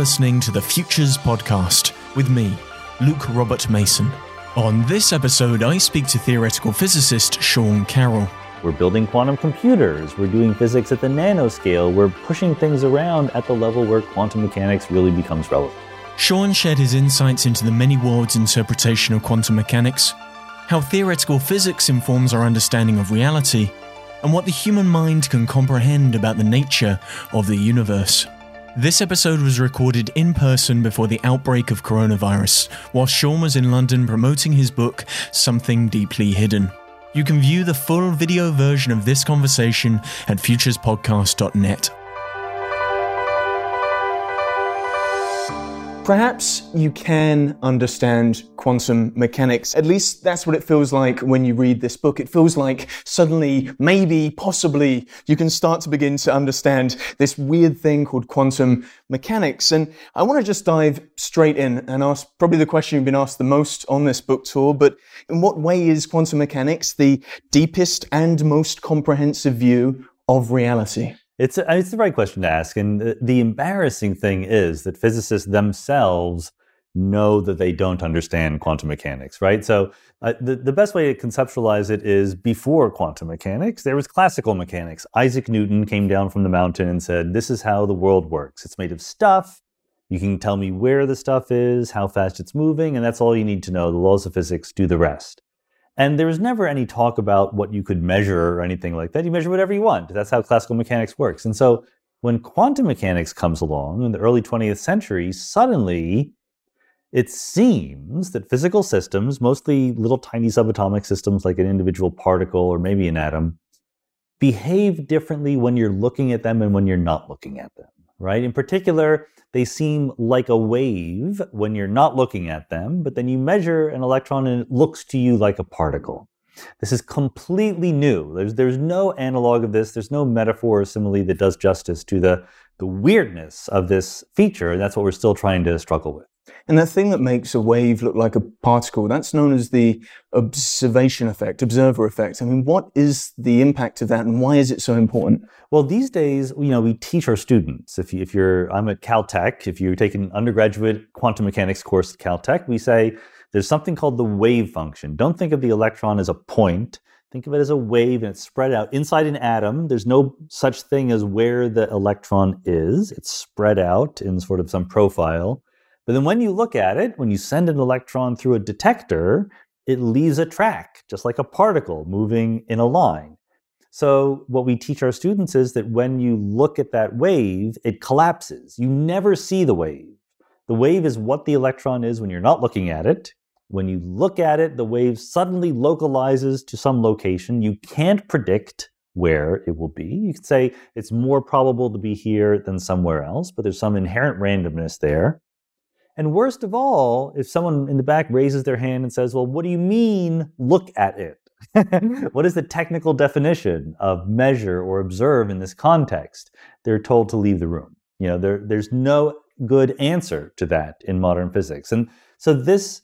listening to the Futures Podcast with me, Luke Robert Mason. On this episode, I speak to theoretical physicist Sean Carroll. We're building quantum computers. We're doing physics at the nanoscale. We're pushing things around at the level where quantum mechanics really becomes relevant. Sean shared his insights into the many worlds interpretation of quantum mechanics, how theoretical physics informs our understanding of reality, and what the human mind can comprehend about the nature of the universe. This episode was recorded in person before the outbreak of coronavirus, while Sean was in London promoting his book, Something Deeply Hidden. You can view the full video version of this conversation at futurespodcast.net. Perhaps you can understand quantum mechanics. At least that's what it feels like when you read this book. It feels like suddenly, maybe, possibly, you can start to begin to understand this weird thing called quantum mechanics. And I want to just dive straight in and ask probably the question you've been asked the most on this book tour, but in what way is quantum mechanics the deepest and most comprehensive view of reality? It's, a, it's the right question to ask. And the, the embarrassing thing is that physicists themselves know that they don't understand quantum mechanics, right? So uh, the, the best way to conceptualize it is before quantum mechanics, there was classical mechanics. Isaac Newton came down from the mountain and said, This is how the world works. It's made of stuff. You can tell me where the stuff is, how fast it's moving, and that's all you need to know. The laws of physics do the rest. And there was never any talk about what you could measure or anything like that. You measure whatever you want. That's how classical mechanics works. And so when quantum mechanics comes along in the early 20th century, suddenly it seems that physical systems, mostly little tiny subatomic systems like an individual particle or maybe an atom, behave differently when you're looking at them and when you're not looking at them, right? In particular, they seem like a wave when you're not looking at them, but then you measure an electron and it looks to you like a particle. This is completely new. There's, there's no analog of this. There's no metaphor or simile that does justice to the, the weirdness of this feature. And that's what we're still trying to struggle with. And that thing that makes a wave look like a particle, that's known as the observation effect, observer effect. I mean, what is the impact of that and why is it so important? Well, these days, you know, we teach our students. If, you, if you're, I'm at Caltech, if you're taking an undergraduate quantum mechanics course at Caltech, we say there's something called the wave function. Don't think of the electron as a point. Think of it as a wave and it's spread out inside an atom. There's no such thing as where the electron is. It's spread out in sort of some profile. But then when you look at it, when you send an electron through a detector, it leaves a track, just like a particle moving in a line. So, what we teach our students is that when you look at that wave, it collapses. You never see the wave. The wave is what the electron is when you're not looking at it. When you look at it, the wave suddenly localizes to some location. You can't predict where it will be. You could say it's more probable to be here than somewhere else, but there's some inherent randomness there. And worst of all, if someone in the back raises their hand and says, Well, what do you mean, look at it? Mm-hmm. what is the technical definition of measure or observe in this context? They're told to leave the room. You know, there, there's no good answer to that in modern physics. And so this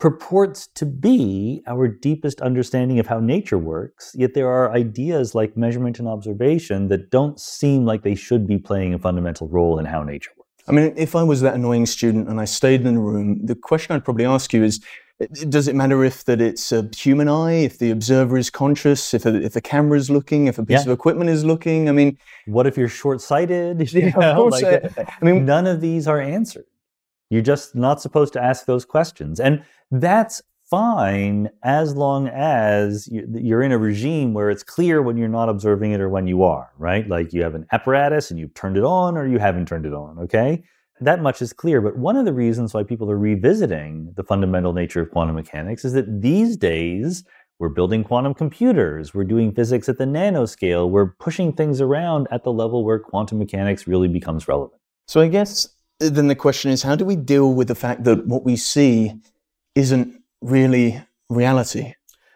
purports to be our deepest understanding of how nature works, yet there are ideas like measurement and observation that don't seem like they should be playing a fundamental role in how nature works. I mean, if I was that annoying student and I stayed in the room, the question I'd probably ask you is, does it matter if that it's a human eye, if the observer is conscious, if a, if a camera is looking, if a piece yeah. of equipment is looking? I mean, what if you're short-sighted? You yeah, know, like, I, I mean, none of these are answered. You're just not supposed to ask those questions, and that's fine as long as you're in a regime where it's clear when you're not observing it or when you are, right? Like you have an apparatus and you've turned it on or you haven't turned it on, okay? That much is clear. But one of the reasons why people are revisiting the fundamental nature of quantum mechanics is that these days we're building quantum computers, we're doing physics at the nanoscale, we're pushing things around at the level where quantum mechanics really becomes relevant. So I guess then the question is how do we deal with the fact that what we see isn't really reality?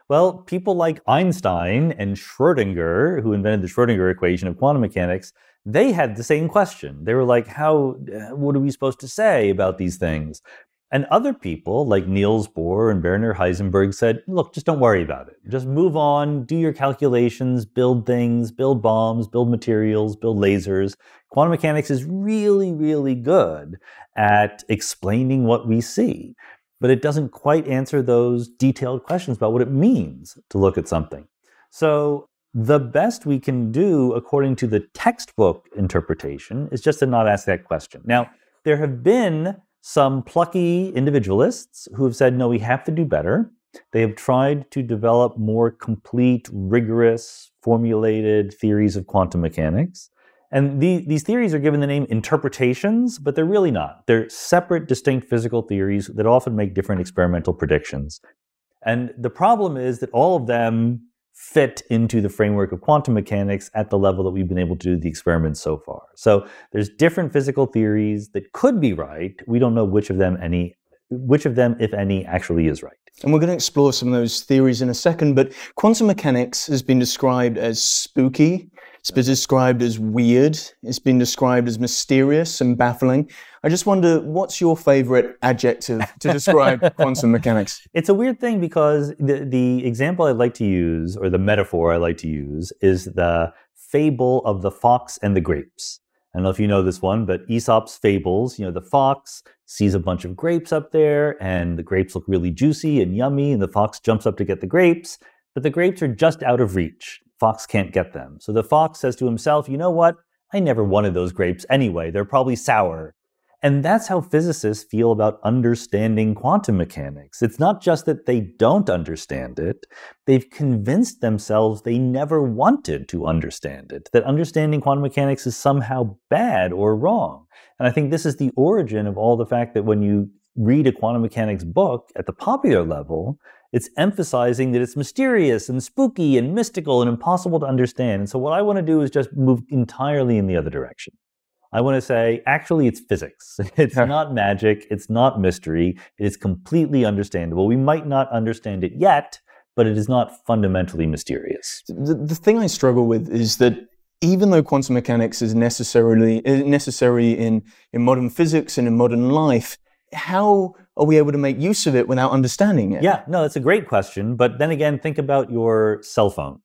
Well, people like Einstein and Schrodinger, who invented the Schrodinger equation of quantum mechanics, they had the same question. They were like, how, uh, what are we supposed to say about these things? And other people like Niels Bohr and Werner Heisenberg said, look, just don't worry about it. Just move on, do your calculations, build things, build bombs, build materials, build lasers. Quantum mechanics is really, really good at explaining what we see, but it doesn't quite answer those detailed questions about what it means to look at something. So the best we can do, according to the textbook interpretation, is just to not ask that question. Now, there have been some plucky individualists who have said, no, we have to do better. They have tried to develop more complete, rigorous, formulated theories of quantum mechanics. And the, these theories are given the name interpretations, but they're really not. They're separate, distinct physical theories that often make different experimental predictions. And the problem is that all of them fit into the framework of quantum mechanics at the level that we've been able to do the experiments so far. So there's different physical theories that could be right. We don't know which of them any which of them if any actually is right. And we're going to explore some of those theories in a second, but quantum mechanics has been described as spooky, it's been described as weird, it's been described as mysterious and baffling. I just wonder, what's your favorite adjective to describe quantum mechanics? It's a weird thing because the, the example I'd like to use, or the metaphor I like to use, is the fable of the fox and the grapes. I don't know if you know this one, but Aesop's fables, you know, the fox sees a bunch of grapes up there, and the grapes look really juicy and yummy, and the fox jumps up to get the grapes, but the grapes are just out of reach. Fox can't get them. So the fox says to himself, you know what? I never wanted those grapes anyway. They're probably sour. And that's how physicists feel about understanding quantum mechanics. It's not just that they don't understand it, they've convinced themselves they never wanted to understand it, that understanding quantum mechanics is somehow bad or wrong. And I think this is the origin of all the fact that when you read a quantum mechanics book at the popular level, it's emphasizing that it's mysterious and spooky and mystical and impossible to understand. And so, what I want to do is just move entirely in the other direction. I want to say, actually, it's physics. It's not magic. It's not mystery. It is completely understandable. We might not understand it yet, but it is not fundamentally mysterious. The, the thing I struggle with is that even though quantum mechanics is necessarily necessary in, in modern physics and in modern life, how are we able to make use of it without understanding it? Yeah, no, that's a great question. But then again, think about your cell phone.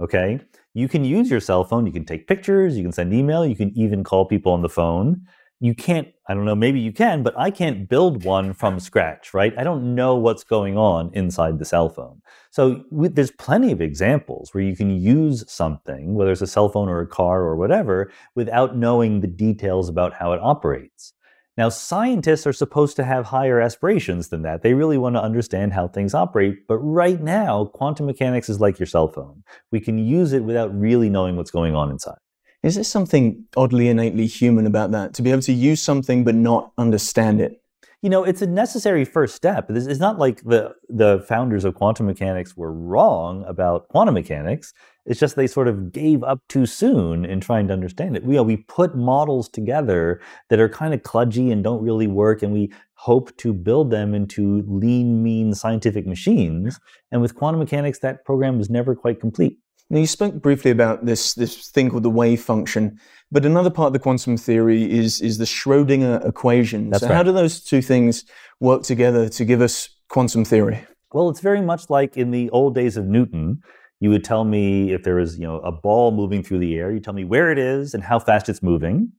Okay you can use your cell phone. You can take pictures. You can send email. You can even call people on the phone. You can't, I don't know, maybe you can, but I can't build one from scratch, right? I don't know what's going on inside the cell phone. So there's plenty of examples where you can use something, whether it's a cell phone or a car or whatever, without knowing the details about how it operates. Now, scientists are supposed to have higher aspirations than that. They really want to understand how things operate. But right now, quantum mechanics is like your cell phone. We can use it without really knowing what's going on inside. Is there something oddly innately human about that? To be able to use something but not understand it? You know, it's a necessary first step. It's not like the, the founders of quantum mechanics were wrong about quantum mechanics. It's just they sort of gave up too soon in trying to understand it. We, you know, we put models together that are kind of kludgy and don't really work, and we hope to build them into lean, mean scientific machines. And with quantum mechanics, that program was never quite complete. Now, you spoke briefly about this, this thing called the wave function, but another part of the quantum theory is, is the Schrodinger equation. That's so, right. how do those two things work together to give us quantum theory? Well, it's very much like in the old days of Newton you would tell me if there was, you know, a ball moving through the air, you tell me where it is and how fast it's moving.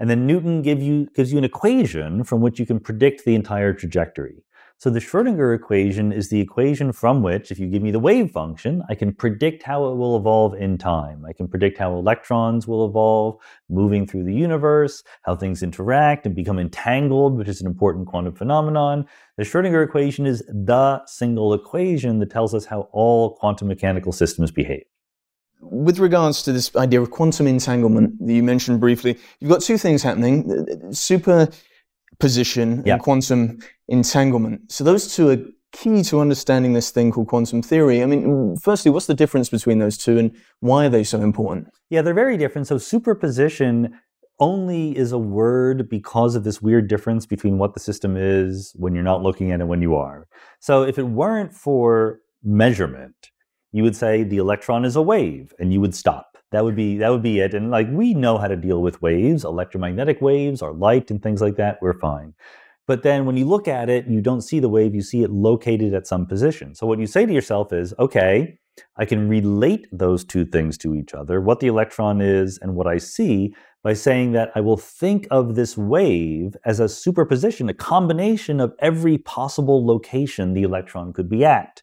And then Newton give you, gives you an equation from which you can predict the entire trajectory. So the Schrodinger equation is the equation from which, if you give me the wave function, I can predict how it will evolve in time. I can predict how electrons will evolve moving through the universe, how things interact and become entangled, which is an important quantum phenomenon. The Schrodinger equation is the single equation that tells us how all quantum mechanical systems behave. With regards to this idea of quantum entanglement that you mentioned briefly, you've got two things happening. Uh, uh, Super position yeah. and quantum entanglement. So those two are key to understanding this thing called quantum theory. I mean, firstly, what's the difference between those two and why are they so important? Yeah, they're very different. So superposition only is a word because of this weird difference between what the system is when you're not looking at it when you are. So if it weren't for measurement, you would say the electron is a wave and you would stop. That would be that would be it. And like we know how to deal with waves, electromagnetic waves or light and things like that. We're fine. But then when you look at it, you don't see the wave, you see it located at some position. So what you say to yourself is, okay, I can relate those two things to each other, what the electron is and what I see, by saying that I will think of this wave as a superposition, a combination of every possible location the electron could be at.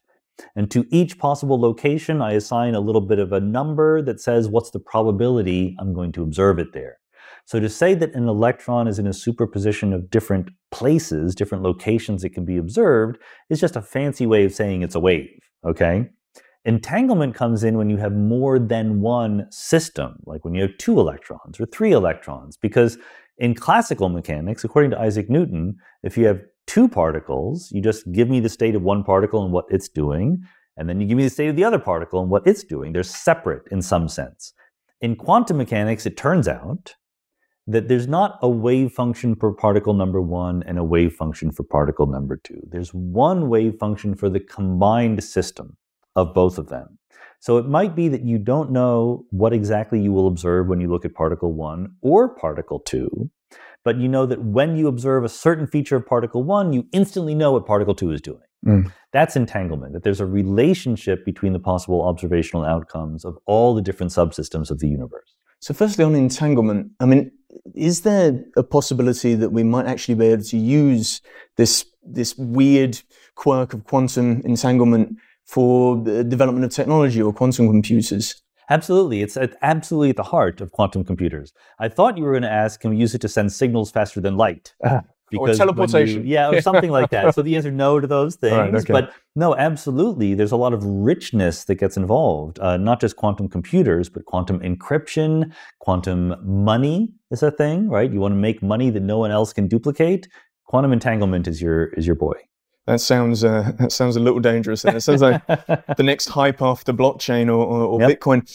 And to each possible location, I assign a little bit of a number that says what's the probability I'm going to observe it there. So to say that an electron is in a superposition of different places, different locations it can be observed, is just a fancy way of saying it's a wave, okay? Entanglement comes in when you have more than one system, like when you have two electrons or three electrons, because in classical mechanics, according to Isaac Newton, if you have two particles, you just give me the state of one particle and what it's doing, and then you give me the state of the other particle and what it's doing. They're separate in some sense. In quantum mechanics, it turns out that there's not a wave function for particle number one and a wave function for particle number two. There's one wave function for the combined system of both of them. So it might be that you don't know what exactly you will observe when you look at particle one or particle two, but you know that when you observe a certain feature of particle one, you instantly know what particle two is doing. Mm. That's entanglement, that there's a relationship between the possible observational outcomes of all the different subsystems of the universe. So, firstly, on entanglement, I mean, is there a possibility that we might actually be able to use this this weird quirk of quantum entanglement for the development of technology or quantum computers? Absolutely. It's absolutely at the heart of quantum computers. I thought you were going to ask, can we use it to send signals faster than light? Ah. Because or teleportation. You, yeah, or something like that. So the answer no to those things. Right, okay. But no, absolutely. There's a lot of richness that gets involved. Uh, not just quantum computers, but quantum encryption, quantum money is a thing, right? You want to make money that no one else can duplicate. Quantum entanglement is your is your boy. That sounds uh, that sounds a little dangerous. It sounds like the next hype after blockchain or, or, or yep. Bitcoin.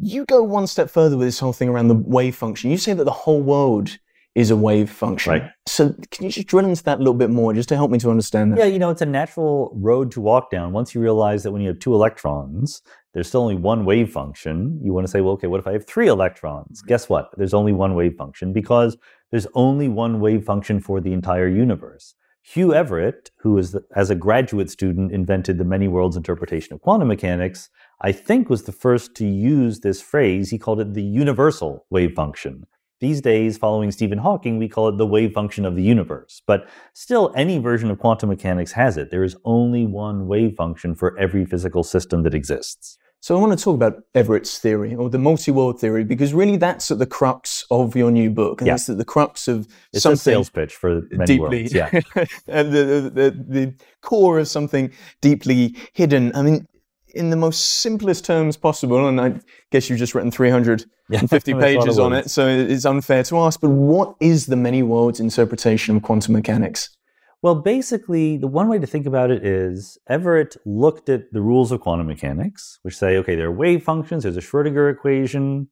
You go one step further with this whole thing around the wave function. You say that the whole world is a wave function. Right. So can you just drill into that a little bit more just to help me to understand that? Yeah, you know, it's a natural road to walk down. Once you realize that when you have two electrons, there's still only one wave function, you want to say, well, okay, what if I have three electrons? Mm-hmm. Guess what? There's only one wave function because there's only one wave function for the entire universe. Hugh Everett, who is, the, as a graduate student, invented the many worlds interpretation of quantum mechanics, I think was the first to use this phrase. He called it the universal wave function. These days, following Stephen Hawking, we call it the wave function of the universe. But still, any version of quantum mechanics has it. There is only one wave function for every physical system that exists. So I want to talk about Everett's theory or the multi-world theory because really that's at the crux of your new book, and yeah. that's at the crux of it's something a sales pitch for many deeply, worlds. Yeah, and the, the, the core of something deeply hidden. I mean, in the most simplest terms possible, and I guess you've just written 350 yeah, pages on it, so it's unfair to ask, but what is the many worlds interpretation of quantum mechanics? Well, basically, the one way to think about it is Everett looked at the rules of quantum mechanics, which say, okay, there are wave functions, there's a Schrodinger equation.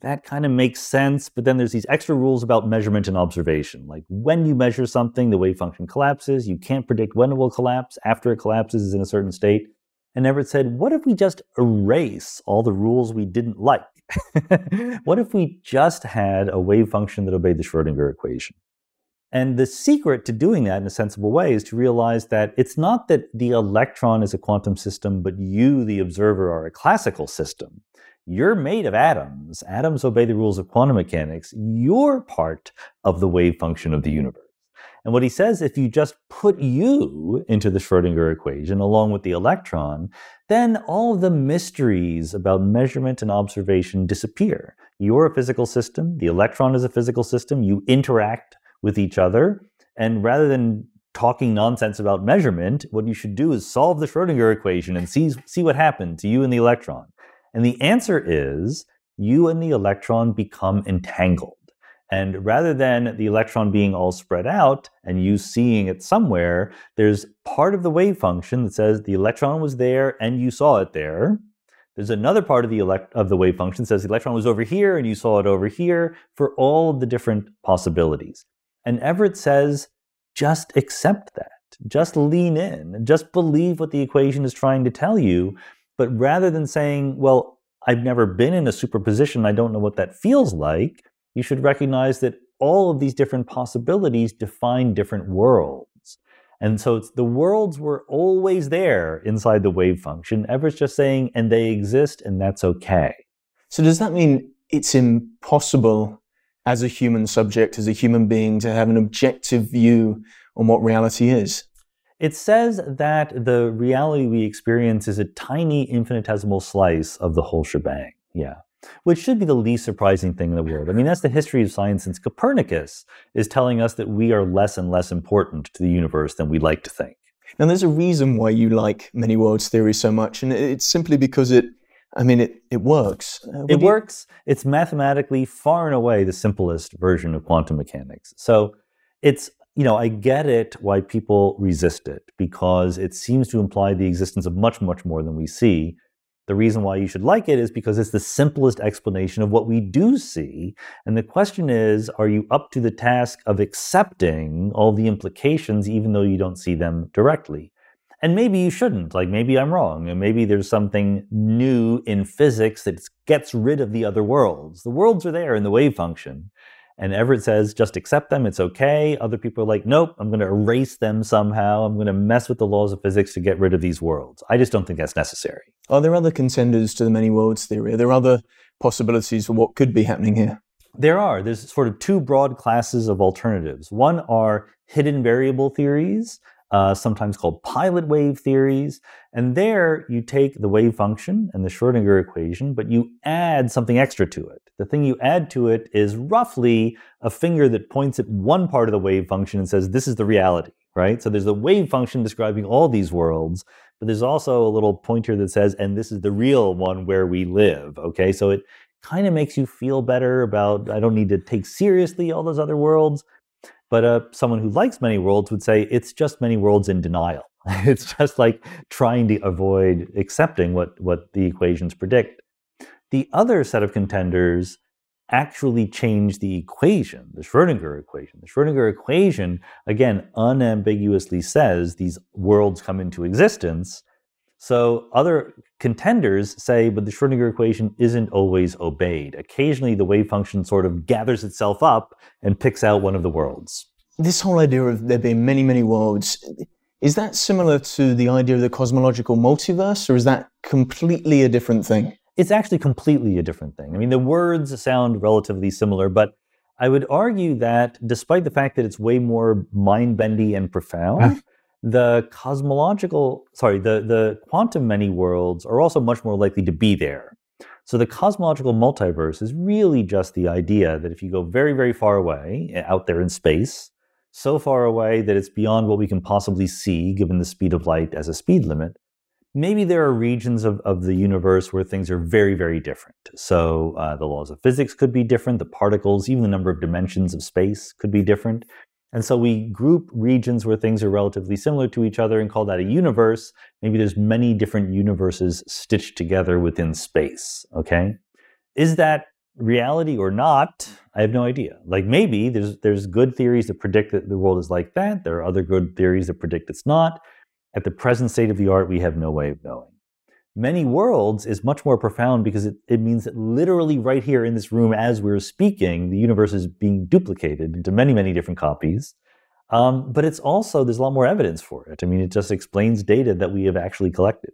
That kind of makes sense, but then there's these extra rules about measurement and observation. Like when you measure something, the wave function collapses. You can't predict when it will collapse. After it collapses, is in a certain state. And Everett said, what if we just erase all the rules we didn't like? what if we just had a wave function that obeyed the Schrodinger equation? And the secret to doing that in a sensible way is to realize that it's not that the electron is a quantum system, but you, the observer, are a classical system. You're made of atoms. Atoms obey the rules of quantum mechanics. You're part of the wave function of the universe. And what he says, if you just put you into the Schrodinger equation along with the electron, then all the mysteries about measurement and observation disappear. You're a physical system. The electron is a physical system. You interact with each other. And rather than talking nonsense about measurement, what you should do is solve the Schrodinger equation and see, see what happened to you and the electron. And the answer is you and the electron become entangled. And rather than the electron being all spread out and you seeing it somewhere, there's part of the wave function that says the electron was there and you saw it there. There's another part of the of the wave function that says the electron was over here and you saw it over here for all of the different possibilities. And Everett says, just accept that. Just lean in. Just believe what the equation is trying to tell you. But rather than saying, well, I've never been in a superposition, I don't know what that feels like, you should recognize that all of these different possibilities define different worlds. And so it's the worlds were always there inside the wave function. Everett's just saying, and they exist, and that's okay. So does that mean it's impossible as a human subject, as a human being, to have an objective view on what reality is? It says that the reality we experience is a tiny infinitesimal slice of the whole shebang. Yeah which should be the least surprising thing in the world. I mean, that's the history of science since Copernicus is telling us that we are less and less important to the universe than we like to think. Now, there's a reason why you like many worlds theory so much, and it's simply because it, I mean, it, it works. Uh, it works. It's mathematically far and away the simplest version of quantum mechanics. So it's, you know, I get it why people resist it because it seems to imply the existence of much, much more than we see. The reason why you should like it is because it's the simplest explanation of what we do see. And the question is are you up to the task of accepting all the implications, even though you don't see them directly? And maybe you shouldn't. Like maybe I'm wrong. And maybe there's something new in physics that gets rid of the other worlds. The worlds are there in the wave function. And Everett says, just accept them, it's okay. Other people are like, nope, I'm going to erase them somehow. I'm going to mess with the laws of physics to get rid of these worlds. I just don't think that's necessary. Are there other contenders to the many worlds theory? Are there other possibilities for what could be happening here? There are. There's sort of two broad classes of alternatives. One are hidden variable theories, uh, sometimes called pilot wave theories. And there you take the wave function and the Schrodinger equation, but you add something extra to it. The thing you add to it is roughly a finger that points at one part of the wave function and says, this is the reality, right? So there's the wave function describing all these worlds, but there's also a little pointer that says, and this is the real one where we live, okay? So it kind of makes you feel better about, I don't need to take seriously all those other worlds. But uh, someone who likes many worlds would say it's just many worlds in denial. it's just like trying to avoid accepting what, what the equations predict. The other set of contenders actually change the equation, the Schrodinger equation. The Schrodinger equation, again, unambiguously says these worlds come into existence. So other contenders say, but the Schrodinger equation isn't always obeyed. Occasionally, the wave function sort of gathers itself up and picks out one of the worlds. This whole idea of there being many, many worlds, is that similar to the idea of the cosmological multiverse, or is that completely a different thing? it's actually completely a different thing. I mean, the words sound relatively similar, but I would argue that despite the fact that it's way more mind bendy and profound, the cosmological, sorry, the, the quantum many worlds are also much more likely to be there. So the cosmological multiverse is really just the idea that if you go very, very far away, eh, out there in space, so far away that it's beyond what we can possibly see given the speed of light as a speed limit, maybe there are regions of, of the universe where things are very, very different. So uh, the laws of physics could be different, the particles, even the number of dimensions of space could be different. And so we group regions where things are relatively similar to each other and call that a universe. Maybe there's many different universes stitched together within space. Okay. Is that reality or not? I have no idea. Like maybe there's there's good theories that predict that the world is like that. There are other good theories that predict it's not. At the present state of the art, we have no way of knowing. Many worlds is much more profound because it, it means that literally right here in this room as we're speaking, the universe is being duplicated into many, many different copies. Um, but it's also, there's a lot more evidence for it. I mean, it just explains data that we have actually collected.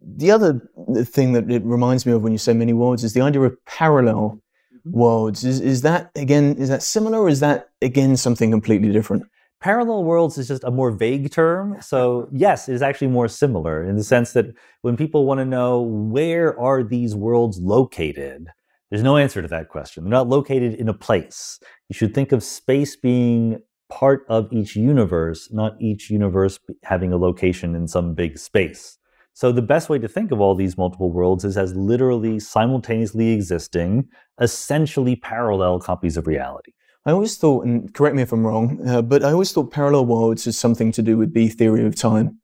The other thing that it reminds me of when you say many worlds is the idea of parallel mm-hmm. worlds. Is, is that, again, is that similar or is that, again, something completely different? Parallel worlds is just a more vague term. So yes, it is actually more similar in the sense that when people want to know where are these worlds located, there's no answer to that question. They're not located in a place. You should think of space being part of each universe, not each universe having a location in some big space. So the best way to think of all these multiple worlds is as literally simultaneously existing, essentially parallel copies of reality. I always thought, and correct me if I'm wrong, uh, but I always thought parallel worlds is something to do with B theory of time.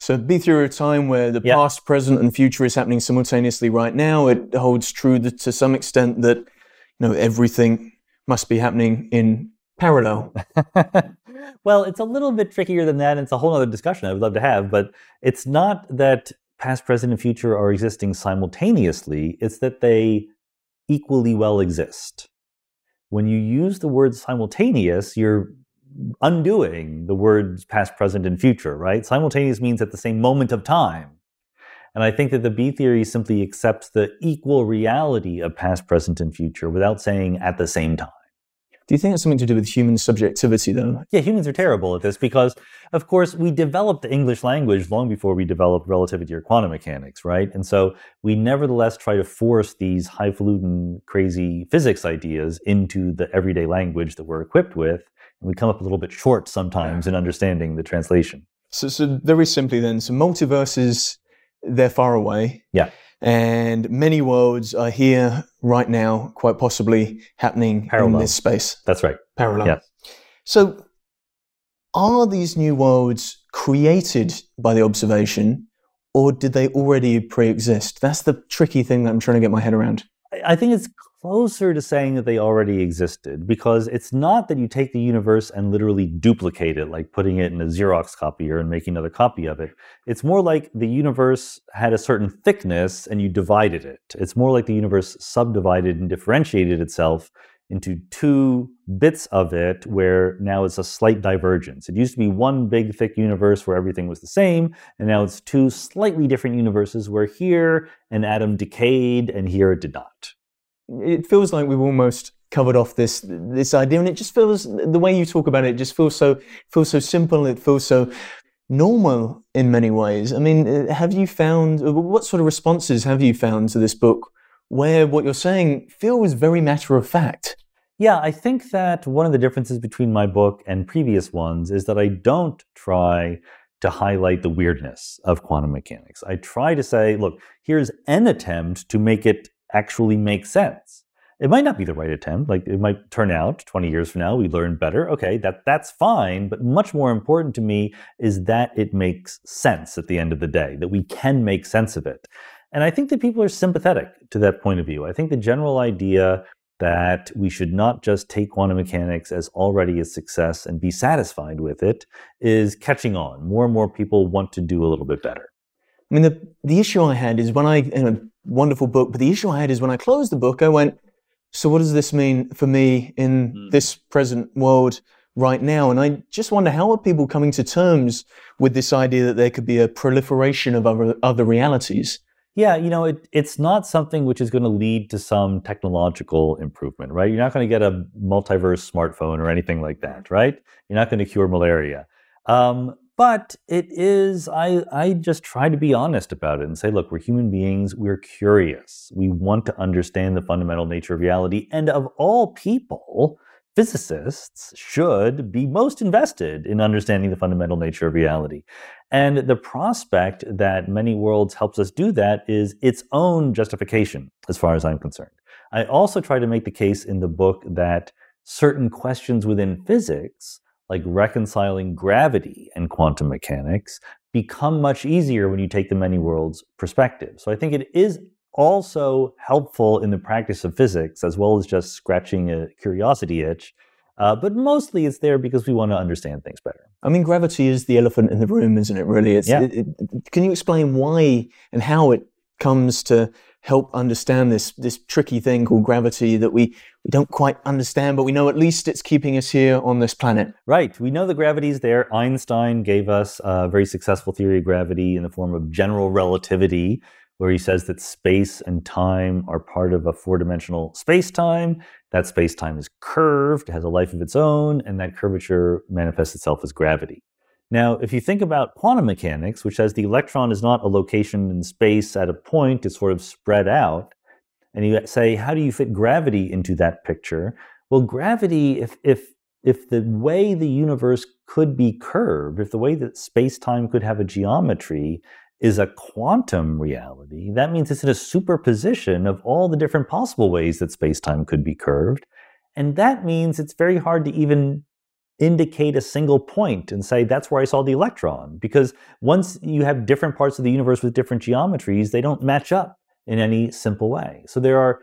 So B theory of time, where the yep. past, present, and future is happening simultaneously right now, it holds true that, to some extent that you know everything must be happening in parallel. well, it's a little bit trickier than that, and it's a whole other discussion I would love to have. But it's not that past, present, and future are existing simultaneously; it's that they equally well exist. When you use the word simultaneous, you're undoing the words past, present, and future, right? Simultaneous means at the same moment of time. And I think that the B theory simply accepts the equal reality of past, present, and future without saying at the same time. Do you think it's something to do with human subjectivity, though? Yeah, humans are terrible at this because, of course, we developed the English language long before we developed relativity or quantum mechanics, right? And so we nevertheless try to force these highfalutin, crazy physics ideas into the everyday language that we're equipped with. And we come up a little bit short sometimes in understanding the translation. So, so very simply, then, so multiverses, they're far away. Yeah. And many worlds are here right now, quite possibly happening Parallel. in this space. That's right. Parallel. Yeah. So, are these new worlds created by the observation, or did they already pre exist? That's the tricky thing that I'm trying to get my head around. I- think it's closer to saying that they already existed because it's not that you take the universe and literally duplicate it, like putting it in a Xerox copier and making another copy of it. It's more like the universe had a certain thickness and you divided it. It's more like the universe subdivided and differentiated itself into two bits of it where now it's a slight divergence. It used to be one big thick universe where everything was the same, and now it's two slightly different universes where here an atom decayed and here it did not. It feels like we've almost covered off this this idea, and it just feels the way you talk about it, it just feels so feels so simple. It feels so normal in many ways. I mean, uh, have you found what sort of responses have you found to this book where what you're saying feels very matter of fact? Yeah, I think that one of the differences between my book and previous ones is that I don't try to highlight the weirdness of quantum mechanics. I try to say, look, here's an attempt to make it actually make sense. It might not be the right attempt. Like it might turn out 20 years from now we learn better. Okay, that that's fine, but much more important to me is that it makes sense at the end of the day, that we can make sense of it. And I think that people are sympathetic to that point of view. I think the general idea that we should not just take quantum mechanics as already a success and be satisfied with it is catching on. More and more people want to do a little bit better. I mean, the the issue I had is when I in a wonderful book, but the issue I had is when I closed the book, I went, so what does this mean for me in Mm. this present world right now? And I just wonder how are people coming to terms with this idea that there could be a proliferation of other other realities? Yeah, you know, it, it's not something which is going to lead to some technological improvement, right? You're not going to get a multiverse smartphone or anything like that, right? You're not going to cure malaria. Um, but it is, I, I just try to be honest about it and say, look, we're human beings, we're curious. We want to understand the fundamental nature of reality. And of all people, physicists should be most invested in understanding the fundamental nature of reality. And the prospect that many worlds helps us do that is its own justification, as far as I'm concerned. I also try to make the case in the book that certain questions within physics, like reconciling gravity and quantum mechanics, become much easier when you take the many worlds perspective. So I think it is also helpful in the practice of physics, as well as just scratching a curiosity itch. Uh, but mostly it's there because we want to understand things better. I mean, gravity is the elephant in the room, isn't it? Really, it's, Yeah. it, it, can you explain why and how it comes to help understand this this tricky thing called gravity that we we don't quite understand, but we know at least it's keeping us here on this planet? Right. We know the gravity is there. Einstein gave us a very successful theory of gravity in the form of general relativity, where he says that space and time are part of a four dimensional space time. That space time is curved, has a life of its own, and that curvature manifests itself as gravity. Now, if you think about quantum mechanics, which says the electron is not a location in space at a point, it's sort of spread out, and you say, how do you fit gravity into that picture? Well, gravity, if, if, if the way the universe could be curved, if the way that space time could have a geometry is a quantum reality, that means it's in a superposition of all the different possible ways that space time could be curved. And that means it's very hard to even indicate a single point and say that's where I saw the electron. Because once you have different parts of the universe with different geometries, they don't match up in any simple way. So there are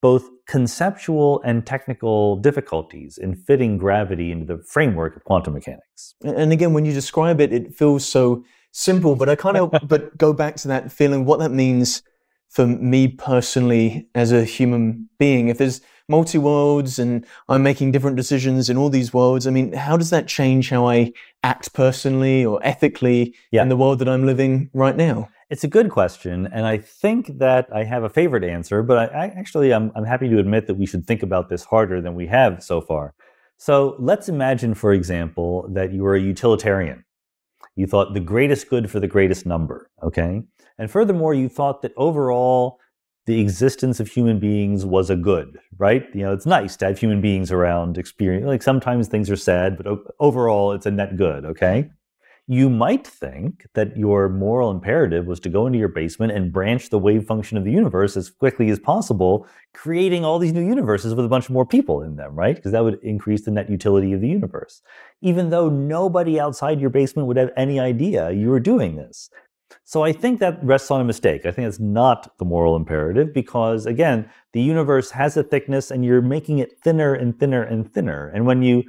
both conceptual and technical difficulties in fitting gravity into the framework of quantum mechanics. And again, when you describe it, it feels so simple. But I kind of but go back to that feeling what that means for me personally as a human being. If there's multi worlds and I'm making different decisions in all these worlds. I mean, how does that change how I act personally or ethically Yeah. in the world that I'm living right now? It's a good question, and I think that I have a favorite answer, but I, I actually I'm, I'm happy to admit that we should think about this harder than we have so far. So let's imagine, for example, that you are a utilitarian. You thought the greatest good for the greatest number, okay? And furthermore, you thought that overall the existence of human beings was a good, right? You know, it's nice to have human beings around experience. Like sometimes things are sad, but overall it's a net good, okay? You might think that your moral imperative was to go into your basement and branch the wave function of the universe as quickly as possible, creating all these new universes with a bunch more people in them, right? Because that would increase the net utility of the universe. Even though nobody outside your basement would have any idea you were doing this. So I think that rests on a mistake. I think it's not the moral imperative because, again, the universe has a thickness and you're making it thinner and thinner and thinner. And when you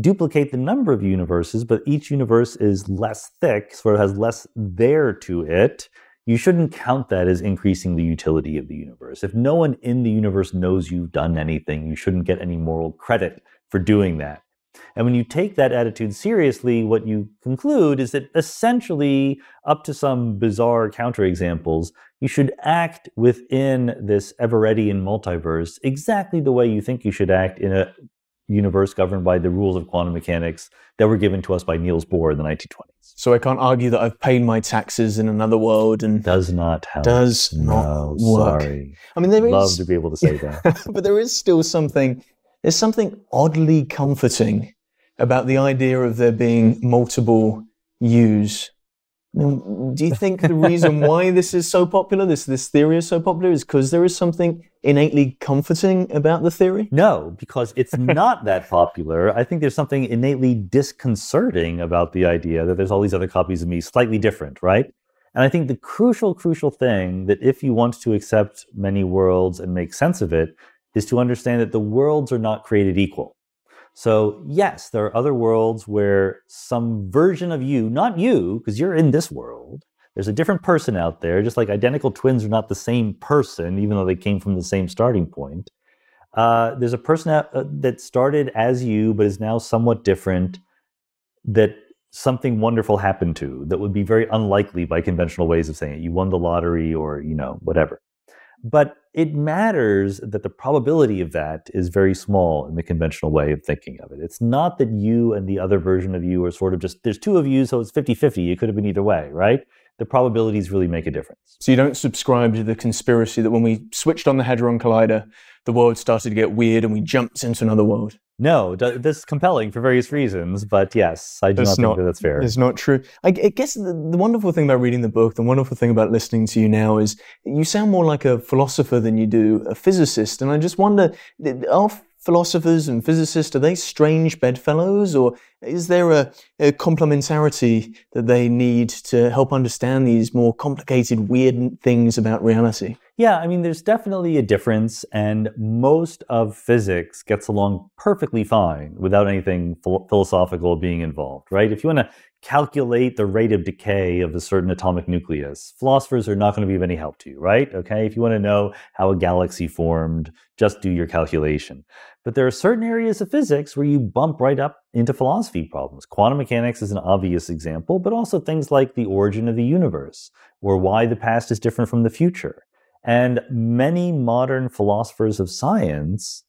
duplicate the number of universes, but each universe is less thick, sort of has less there to it, you shouldn't count that as increasing the utility of the universe. If no one in the universe knows you've done anything, you shouldn't get any moral credit for doing that. And when you take that attitude seriously, what you conclude is that essentially, up to some bizarre counterexamples, you should act within this Everettian multiverse exactly the way you think you should act in a universe governed by the rules of quantum mechanics that were given to us by Niels Bohr in the 1920s. So I can't argue that I've paid my taxes in another world and Does not help. does not no, work. sorry. I mean, there is, Love to be able to say that. but there is still something. There's something oddly comforting about the idea of there being multiple yous. Mean, do you think the reason why this is so popular, this this theory is so popular, is because there is something innately comforting about the theory? No, because it's not that popular. I think there's something innately disconcerting about the idea that there's all these other copies of me slightly different, right? And I think the crucial, crucial thing that if you want to accept many worlds and make sense of it is to understand that the worlds are not created equal. So, yes, there are other worlds where some version of you, not you, because you're in this world, there's a different person out there, just like identical twins are not the same person, even though they came from the same starting point. Uh, there's a person out, uh, that started as you, but is now somewhat different, that something wonderful happened to, that would be very unlikely by conventional ways of saying it. You won the lottery or, you know, whatever. But it matters that the probability of that is very small in the conventional way of thinking of it. It's not that you and the other version of you are sort of just, there's two of you, so it's 50 50. It could have been either way, right? The probabilities really make a difference. So you don't subscribe to the conspiracy that when we switched on the Hadron Collider, the world started to get weird and we jumped into another world. No, this is compelling for various reasons, but yes, I do That's not not- think that that's fair. It's not true. I, I guess the, the wonderful thing about reading the book, the wonderful thing about listening to you now is you sound more like a philosopher than you do a physicist. And I just wonder, are philosophers and physicists, are they strange bedfellows or is there a, a complementarity that they need to help understand these more complicated, weird things about reality? Yeah, I mean, there's definitely a difference, and most of physics gets along perfectly fine without anything phil- philosophical being involved, right? If you want to calculate the rate of decay of a certain atomic nucleus, philosophers are not going to be of any help to you, right? Okay, if you want to know how a galaxy formed, just do your calculation. But there are certain areas of physics where you bump right up into philosophy problems. Quantum mechanics is an obvious example, but also things like the origin of the universe, or why the past is different from the future. And many modern philosophers of science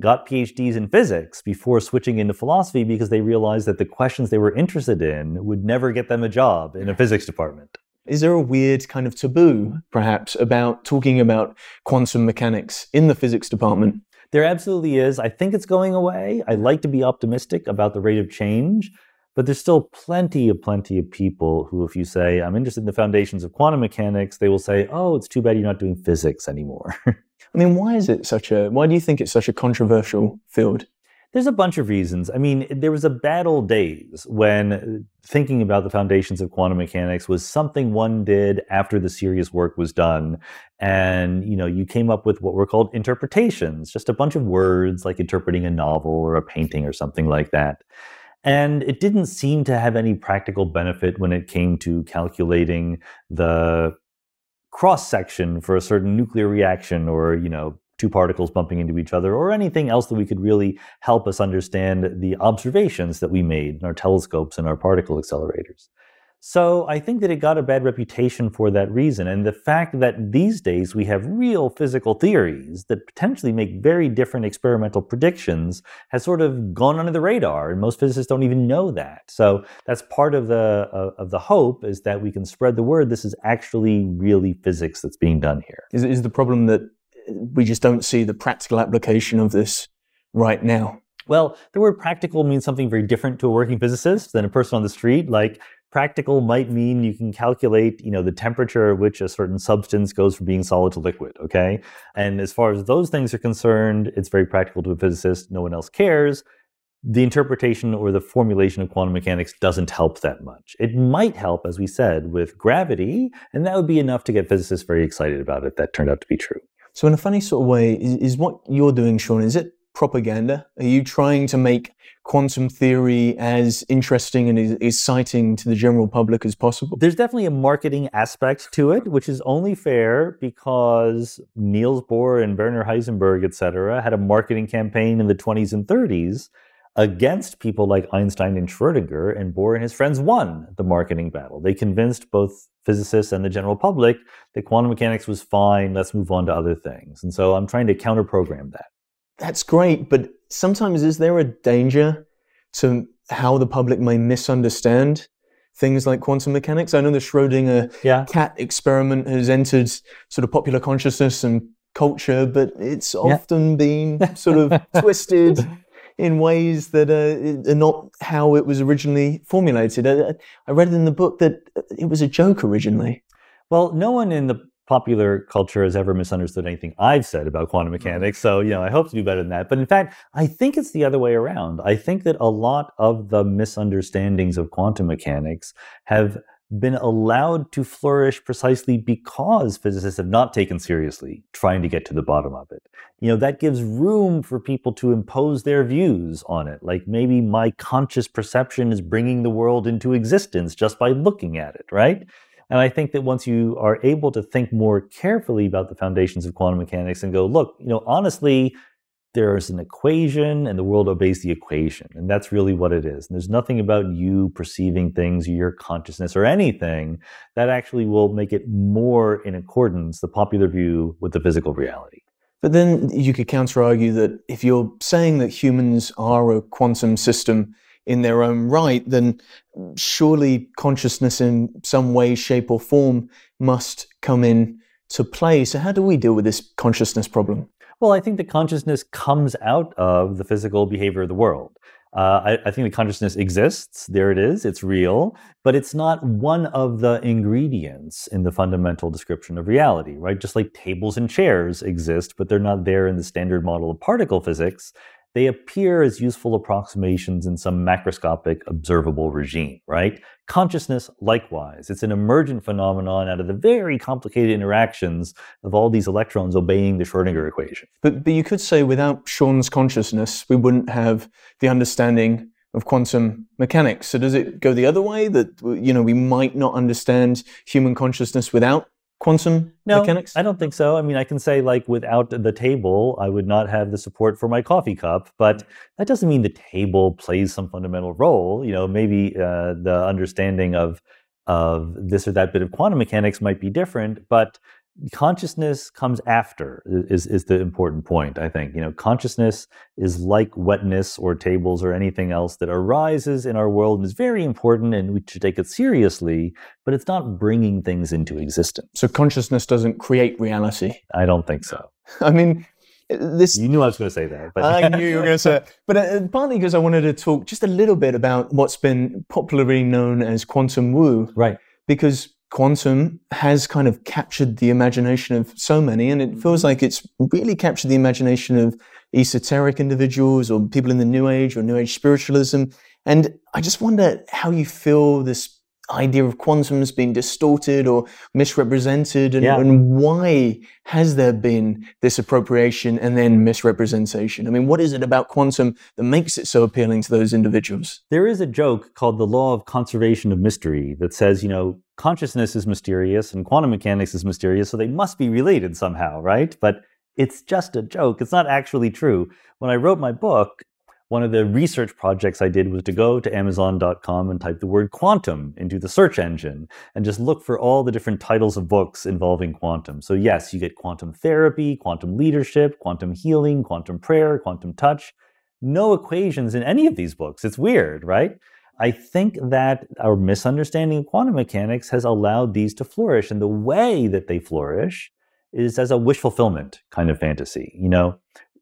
got PhDs in physics before switching into philosophy because they realized that the questions they were interested in would never get them a job in a physics department. Is there a weird kind of taboo, perhaps, about talking about quantum mechanics in the physics department? There absolutely is. I think it's going away. I like to be optimistic about the rate of change, but there's still plenty of plenty of people who, if you say, I'm interested in the foundations of quantum mechanics, they will say, Oh, it's too bad you're not doing physics anymore. I mean, why is it such a? Why do you think it's such a controversial field? There's a bunch of reasons. I mean, there was a bad old days when uh, thinking about the foundations of quantum mechanics was something one did after the serious work was done. And, you know, you came up with what were called interpretations, just a bunch of words like interpreting a novel or a painting or something like that. And it didn't seem to have any practical benefit when it came to calculating the cross section for a certain nuclear reaction or, you know, two particles bumping into each other or anything else that we could really help us understand the observations that we made in our telescopes and our particle accelerators. So I think that it got a bad reputation for that reason. And the fact that these days we have real physical theories that potentially make very different experimental predictions has sort of gone under the radar. And most physicists don't even know that. So that's part of the, uh, of the hope is that we can spread the word. This is actually really physics that's being done here. Is, is the problem that we just don't see the practical application of this right now? Well, the word practical means something very different to a working physicist than a person on the street. Like Practical might mean you can calculate, you know, the temperature at which a certain substance goes from being solid to liquid, okay? And as far as those things are concerned, it's very practical to a physicist. No one else cares. The interpretation or the formulation of quantum mechanics doesn't help that much. It might help, as we said, with gravity, and that would be enough to get physicists very excited about it. That turned out to be true. So, in a funny sort of way, is, is what you're doing, Sean, is it propaganda? Are you trying to make quantum theory as interesting and exciting to the general public as possible? There's definitely a marketing aspect to it, which is only fair because Niels Bohr and Werner Heisenberg, et cetera, had a marketing campaign in the 20s and 30s against people like Einstein and Schrodinger, and Bohr and his friends won the marketing battle. They convinced both physicists and the general public that quantum mechanics was fine, let's move on to other things. And so I'm trying to counter program that that's great, but sometimes is there a danger to how the public may misunderstand things like quantum mechanics? I know the Schrodinger yeah. cat experiment has entered sort of popular consciousness and culture, but it's often yeah. been sort of twisted in ways that are, not how it was originally formulated. I, I read in the book that it was a joke originally. Well, no one in the popular culture has ever misunderstood anything I've said about quantum mm-hmm. mechanics. So, you know, I hope to do better than that. But in fact, I think it's the other way around. I think that a lot of the misunderstandings of quantum mechanics have been allowed to flourish precisely because physicists have not taken seriously trying to get to the bottom of it. You know, that gives room for people to impose their views on it. Like maybe my conscious perception is bringing the world into existence just by looking at it, right? And I think that once you are able to think more carefully about the foundations of quantum mechanics and go, look, you know, honestly, there's an equation and the world obeys the equation. And that's really what it is. And there's nothing about you perceiving things, your consciousness, or anything that actually will make it more in accordance, the popular view, with the physical reality. But then you could counter argue that if you're saying that humans are a quantum system, in their own right, then surely consciousness in some way, shape, or form must come in to play. So, how do we deal with this consciousness problem? Well, I think the consciousness comes out of the physical behavior of the world. Uh, I, I, think the consciousness exists. There it is. It's real, but it's not one of the ingredients in the fundamental description of reality, right? Just like tables and chairs exist, but they're not there in the standard model of particle physics they appear as useful approximations in some macroscopic observable regime, right? Consciousness, likewise. It's an emergent phenomenon out of the very complicated interactions of all these electrons obeying the Schrodinger equation. But, but you could say without Sean's consciousness, we wouldn't have the understanding of quantum mechanics. So does it go the other way that you know we might not understand human consciousness without quantum no, mechanics? I don't think so. I mean, I can say like without the table, I would not have the support for my coffee cup, but that doesn't mean the table plays some fundamental role. You know, maybe uh, the understanding of of this or that bit of quantum mechanics might be different, but consciousness comes after is is the important point i think. You know consciousness is like wetness or tables or anything else that arises in our world and is very important and we should take it seriously but it's not bringing things into existence. So consciousness doesn't create reality? I don't think so. I mean this you knew i was going to say that but i knew you were going to say it. But uh, partly because i wanted to talk just a little bit about what's been popularly known as quantum woo right. Because quantum has kind of captured the imagination of so many, and it feels mm-hmm. like it's really captured the imagination of esoteric individuals or people in the New Age or New Age spiritualism. And I just wonder how you feel this idea of quantum has been distorted or misrepresented and, yeah. and, why has there been this appropriation and then misrepresentation i mean what is it about quantum that makes it so appealing to those individuals there is a joke called the law of conservation of mystery that says you know consciousness is mysterious and quantum mechanics is mysterious so they must be related somehow right but it's just a joke. It's not actually true. When I wrote my book, one of the research projects I did was to go to Amazon.com and type the word quantum into the search engine and just look for all the different titles of books involving quantum. So, yes, you get quantum therapy, quantum leadership, quantum healing, quantum prayer, quantum touch. No equations in any of these books. It's weird, right? I think that our misunderstanding of quantum mechanics has allowed these to flourish. And the way that they flourish is as a wish fulfillment kind of fantasy. You know,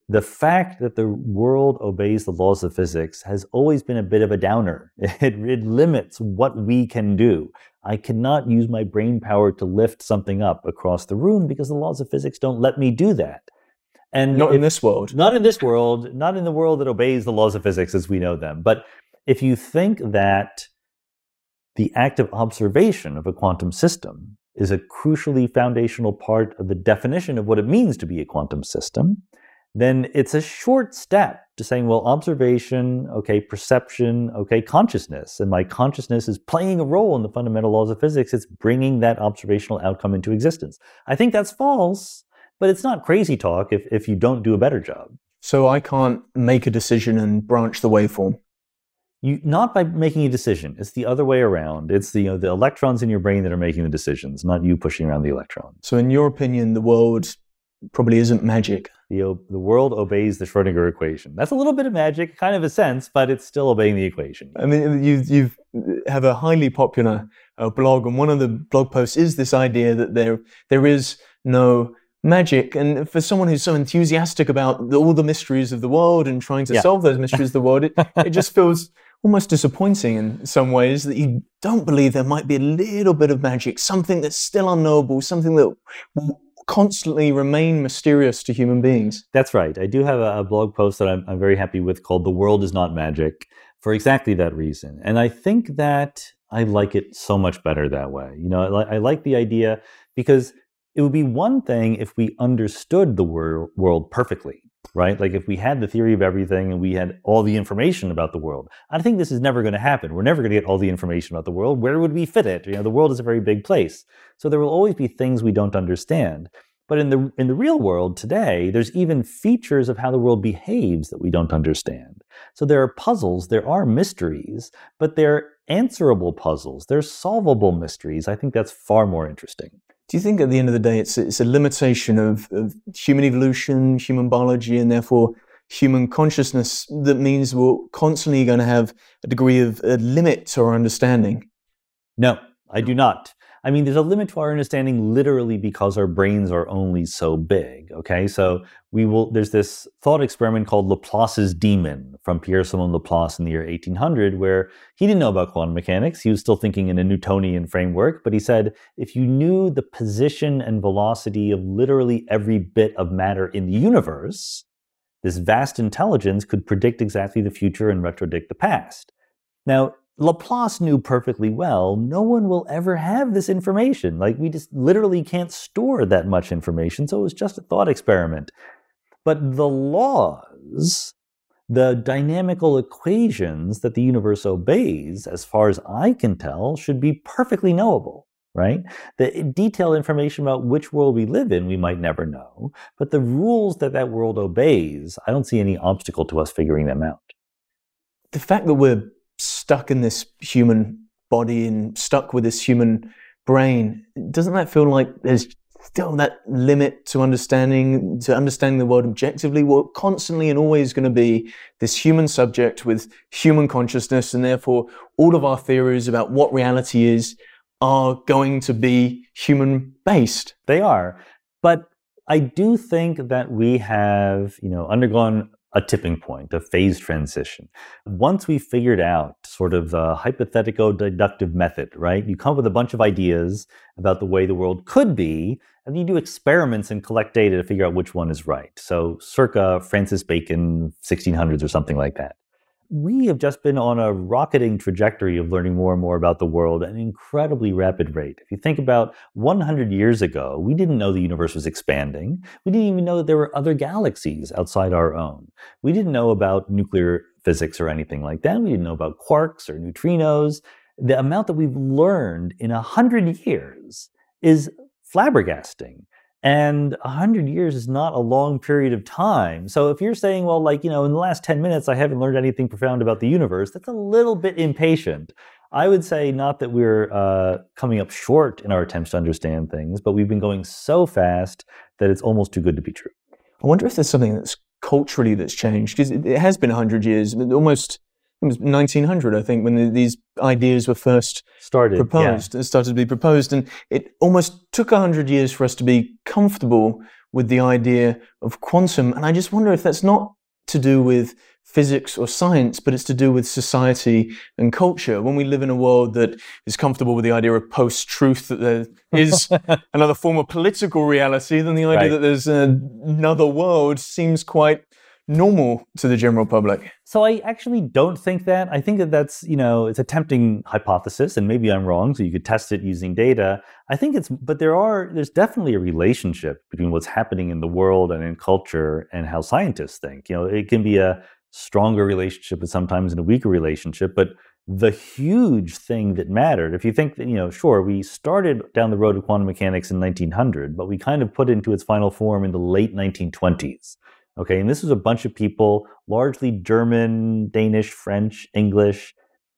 the fact that the world obeys the laws of physics has always been a bit of a downer. It, it, limits what we can do. I cannot use my brain power to lift something up across the room because the laws of physics don't let me do that. And not if, in this world. Not in this world, not in the world that obeys the laws of physics as we know them. But if you think that the act of observation of a quantum system is a crucially foundational part of the definition of what it means to be a quantum system, then it's a short step to saying, well, observation, okay, perception, okay, consciousness. And my consciousness is playing a role in the fundamental laws of physics. It's bringing that observational outcome into existence. I think that's false, but it's not crazy talk if, if you don't do a better job. So I can't make a decision and branch the waveform. You, not by making a decision. It's the other way around. It's the, you know, the electrons in your brain that are making the decisions, not you pushing around the electrons. So, in your opinion, the world probably isn't magic. The, the world obeys the Schrodinger equation. That's a little bit of magic, kind of a sense, but it's still obeying the equation. I mean, you you have a highly popular uh, blog, and one of the blog posts is this idea that there there is no magic. And for someone who's so enthusiastic about the, all the mysteries of the world and trying to yeah. solve those mysteries of the world, it, it just feels almost disappointing in some ways that you don't believe there might be a little bit of magic, something that's still unknowable, something that will constantly remain mysterious to human beings. That's right. I do have a, blog post that I'm, I'm very happy with called The World is Not Magic for exactly that reason. And I think that I like it so much better that way. You know, I, I like the idea because it would be one thing if we understood the wor- world perfectly right? Like if we had the theory of everything and we had all the information about the world, I think this is never going to happen. We're never going to get all the information about the world. Where would we fit it? You know, the world is a very big place. So there will always be things we don't understand. But in the in the real world today, there's even features of how the world behaves that we don't understand. So there are puzzles, there are mysteries, but they're answerable puzzles. They're solvable mysteries. I think that's far more interesting. Do you think at the end of the day it's a, it's a limitation of, of human evolution, human biology, and therefore human consciousness that means we're constantly going to have a degree of a limit to our understanding? No, I do not. I mean, there's a limit to our understanding literally because our brains are only so big. Okay. So we will, there's this thought experiment called Laplace's demon from Pierre Simon Laplace in the year 1800, where he didn't know about quantum mechanics. He was still thinking in a Newtonian framework, but he said if you knew the position and velocity of literally every bit of matter in the universe, this vast intelligence could predict exactly the future and retrodict the past. Now, Laplace knew perfectly well no one will ever have this information. Like, we just literally can't store that much information, so it was just a thought experiment. But the laws, the dynamical equations that the universe obeys, as far as I can tell, should be perfectly knowable, right? The detailed information about which world we live in, we might never know. But the rules that that world obeys, I don't see any obstacle to us figuring them out. The fact that we're stuck in this human body and stuck with this human brain, doesn't that feel like there's still that limit to understanding to understanding the world objectively? We're constantly and always going to be this human subject with human consciousness, and therefore all of our theories about what reality is are going to be human based. They are. But I do think that we have, you know, undergone a tipping point, a phase transition. Once we figured out sort of the hypothetical deductive method, right? You come up with a bunch of ideas about the way the world could be, and you do experiments and collect data to figure out which one is right. So, circa Francis Bacon, 1600s or something like that we have just been on a rocketing trajectory of learning more and more about the world at an incredibly rapid rate. If you think about 100 years ago, we didn't know the universe was expanding. We didn't even know that there were other galaxies outside our own. We didn't know about nuclear physics or anything like that. We didn't know about quarks or neutrinos. The amount that we've learned in 100 years is flabbergasting. And 100 years is not a long period of time. So if you're saying, well, like, you know, in the last 10 minutes, I haven't learned anything profound about the universe, that's a little bit impatient. I would say not that we're uh, coming up short in our attempts to understand things, but we've been going so fast that it's almost too good to be true. I wonder if there's something that's culturally that's changed because it has been 100 years, almost it was 1900, I think, when the, these ideas were first started proposed, yeah. started to be proposed, and it almost took 100 years for us to be comfortable with the idea of quantum. And I just wonder if that's not to do with physics or science, but it's to do with society and culture. When we live in a world that is comfortable with the idea of post truth, that there is another form of political reality, then the idea right. that there's uh, another world seems quite normal to the general public. So I actually don't think that. I think that that's, you know, it's a tempting hypothesis and maybe I'm wrong, so you could test it using data. I think it's but there are there's definitely a relationship between what's happening in the world and in culture and how scientists think. You know, it can be a stronger relationship and sometimes in a weaker relationship, but the huge thing that mattered, if you think that, you know, sure, we started down the road of quantum mechanics in 1900, but we kind of put it into its final form in the late 1920s. Okay, and this was a bunch of people, largely German, Danish, French, English.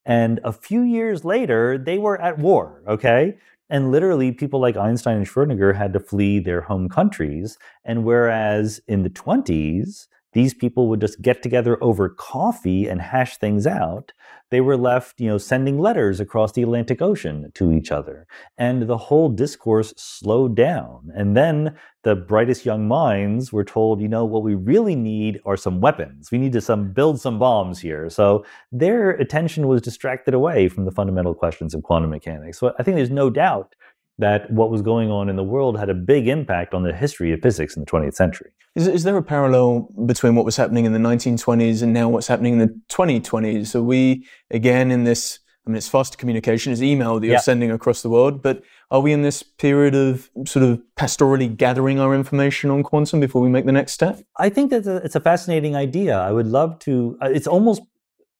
And a few years later, they were at war. Okay. And literally, people like Einstein and Schrodinger had to flee their home countries. And whereas in the 20s, these people would just get together over coffee and hash things out. They were left, you know, sending letters across the Atlantic Ocean to each other. And the whole discourse slowed down. And then the brightest young minds were told, you know, what we really need are some weapons. We need to some build some bombs here. So their attention was distracted away from the fundamental questions of quantum mechanics. So I think there's no doubt that what was going on in the world had a big impact on the history of physics in the 20th century. Is, is there a parallel between what was happening in the 1920s and now what's happening in the 2020s? Are we, again, in this? I mean, it's faster communication, it's email that you're yeah. sending across the world, but are we in this period of sort of pastorally gathering our information on quantum before we make the next step? I think that it's a fascinating idea. I would love to, uh, it's almost,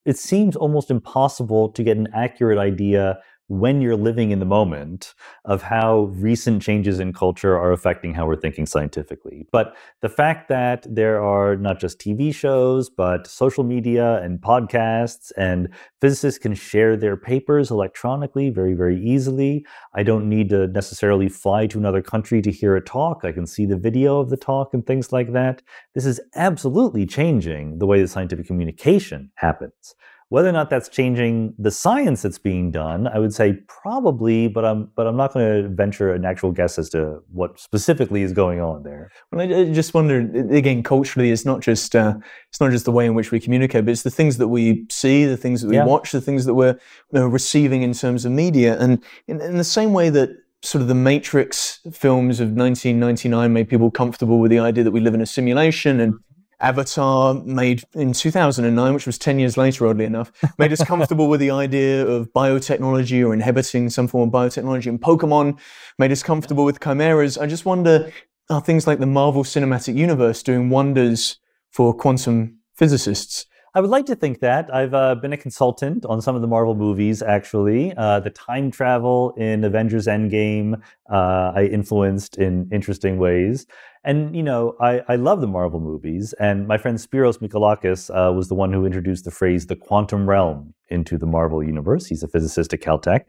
it seems almost impossible to get an accurate idea when you're living in the moment of how recent changes in culture are affecting how we're thinking scientifically. But the fact that there are not just TV shows, but social media and podcasts, and physicists can share their papers electronically very, very easily. I don't need to necessarily fly to another country to hear a talk. I can see the video of the talk and things like that. This is absolutely changing the way that scientific communication happens. Whether or not that's changing the science that's being done, I would say probably, but I'm but I'm not going to venture an actual guess as to what specifically is going on there. Well, I, just wonder again, culturally, it's not just uh, it's not just the way in which we communicate, but it's the things that we see, the things that we yeah. watch, the things that we're you know, receiving in terms of media, and in, in the same way that sort of the Matrix films of 1999 made people comfortable with the idea that we live in a simulation and Avatar, made in 2009, which was 10 years later, oddly enough, made us comfortable with the idea of biotechnology or inhibiting some form of biotechnology. And Pokemon made us comfortable with chimeras. I just wonder are things like the Marvel Cinematic Universe doing wonders for quantum physicists? I would like to think that. I've uh, been a consultant on some of the Marvel movies, actually. Uh, the time travel in Avengers Endgame, uh, I influenced in interesting ways. And, you know, I, I love the Marvel movies. And my friend Spiros Michalakis uh, was the one who introduced the phrase the quantum realm into the Marvel universe. He's a physicist at Caltech.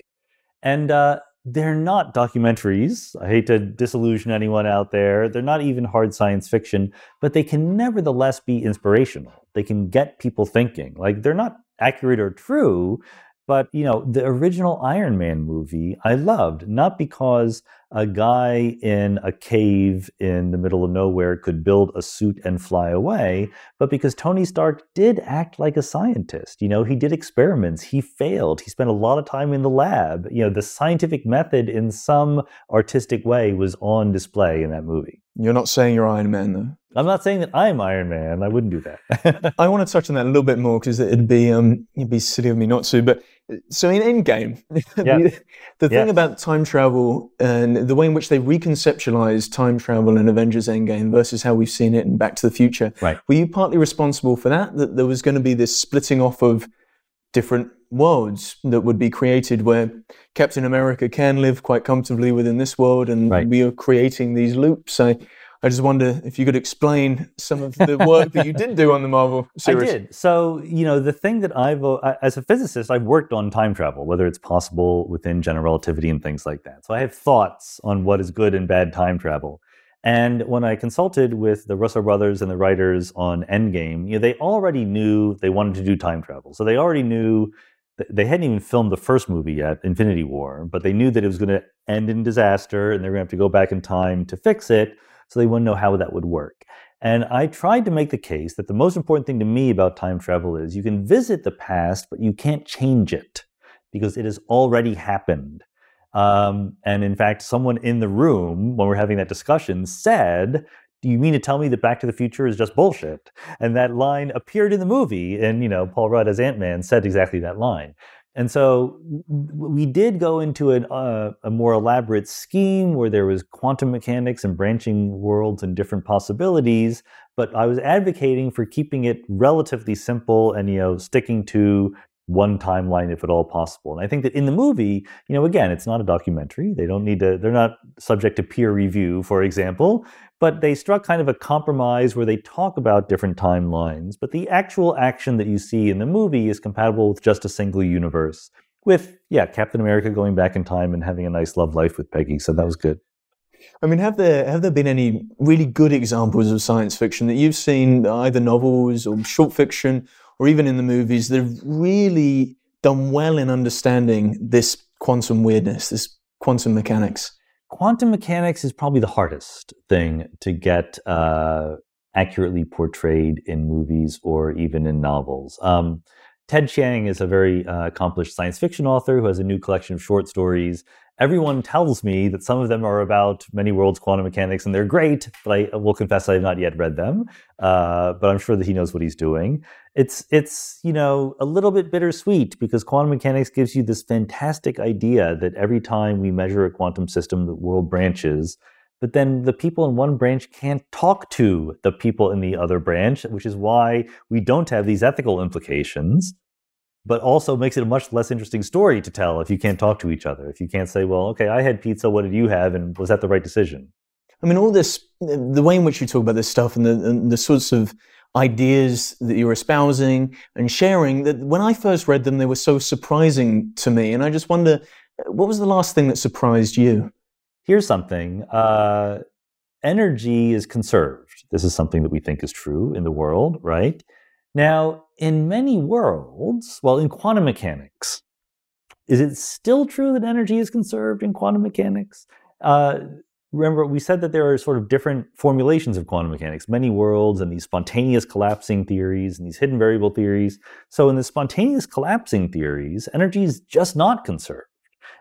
And uh, they're not documentaries. I hate to disillusion anyone out there. They're not even hard science fiction, but they can nevertheless be inspirational. They can get people thinking. Like they're not accurate or true, but you know, the original Iron Man movie I loved, not because a guy in a cave in the middle of nowhere could build a suit and fly away, but because Tony Stark did act like a scientist. You know, he did experiments, he failed, he spent a lot of time in the lab. You know, the scientific method in some artistic way was on display in that movie. You're not saying you're Iron Man, though. I'm not saying that I'm Iron Man. I wouldn't do that. I want to touch on that a little bit more because it'd be um, it'd be silly of me not to. But so in Endgame, yeah. the, the thing about time travel and the way in which they reconceptualize time travel in Avengers Endgame versus how we've seen it in Back to the Future, right. were you partly responsible for that? That there was going to be this splitting off of different worlds that would be created where Captain America can live quite comfortably within this world, and Right. we are creating these loops. I, I just wonder if you could explain some of the work that you did do on the Marvel series. I did. So, you know, the thing that I've, uh, as a physicist, I've worked on time travel, whether it's possible within general relativity and things like that. So I have thoughts on what is good and bad time travel. And when I consulted with the Russo brothers and the writers on Endgame, you know, they already knew they wanted to do time travel. So they already knew they hadn't even filmed the first movie yet, Infinity War, but they knew that it was going to end in disaster and they were going to have to go back in time to fix it. So they wouldn't know how that would work. And I tried to make the case that the most important thing to me about time travel is you can visit the past, but you can't change it because it has already happened. Um, and in fact, someone in the room when we're having that discussion said, do you mean to tell me that Back to the Future is just bullshit? And that line appeared in the movie, and you know, Paul Rudd as Ant Man said exactly that line. And so we did go into an, uh, a more elaborate scheme where there was quantum mechanics and branching worlds and different possibilities. But I was advocating for keeping it relatively simple and you know sticking to one timeline if at all possible. And I think that in the movie, you know, again, it's not a documentary. They don't need to. They're not subject to peer review, for example. But they struck kind of a compromise where they talk about different timelines, but the actual action that you see in the movie is compatible with just a single universe. With, yeah, Captain America going back in time and having a nice love life with Peggy. So that was good. I mean, have there have there been any really good examples of science fiction that you've seen, either novels or short fiction, or even in the movies, that have really done well in understanding this quantum weirdness, this quantum mechanics? Quantum mechanics is probably the hardest thing to get uh, accurately portrayed in movies or even in novels. Um, Ted Chiang is a very uh, accomplished science fiction author who has a new collection of short stories. Everyone tells me that some of them are about many worlds quantum mechanics, and they're great. But I will confess I have not yet read them. Uh, but I'm sure that he knows what he's doing. It's it's you know a little bit bittersweet because quantum mechanics gives you this fantastic idea that every time we measure a quantum system, the world branches. But then the people in one branch can't talk to the people in the other branch, which is why we don't have these ethical implications but also makes it a much less interesting story to tell if you can't talk to each other. If you can't say, well, okay, I had pizza, what did you have? And was that the right decision? I mean, all this, the way in which you talk about this stuff and the, and the sorts of ideas that you're espousing and sharing, that when I first read them, they were so surprising to me. And I just wonder, what was the last thing that surprised you? Here's something uh, energy is conserved. This is something that we think is true in the world, right? Now, in many worlds, well, in quantum mechanics, is it still true that energy is conserved in quantum mechanics? Uh, remember, we said that there are sort of different formulations of quantum mechanics, many worlds, and these spontaneous collapsing theories and these hidden variable theories. So, in the spontaneous collapsing theories, energy is just not conserved.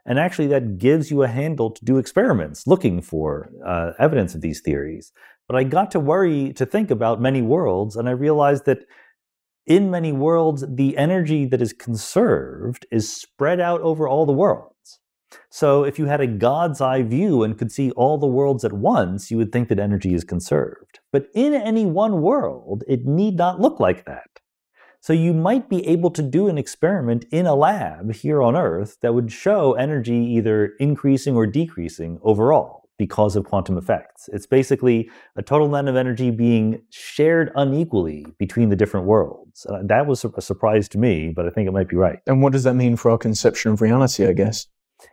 And actually, that gives you a handle to do experiments looking for uh, evidence of these theories. But I got to worry to think about many worlds, and I realized that in many worlds, the energy that is conserved is spread out over all the worlds. So if you had a God's eye view and could see all the worlds at once, you would think that energy is conserved. But in any one world, it need not look like that. So you might be able to do an experiment in a lab here on Earth that would show energy either increasing or decreasing overall because of quantum effects. It's basically a total amount of energy being shared unequally between the different worlds. Uh, that was a surprise to me, but I think it might be right. And what does that mean for our conception of reality, I guess?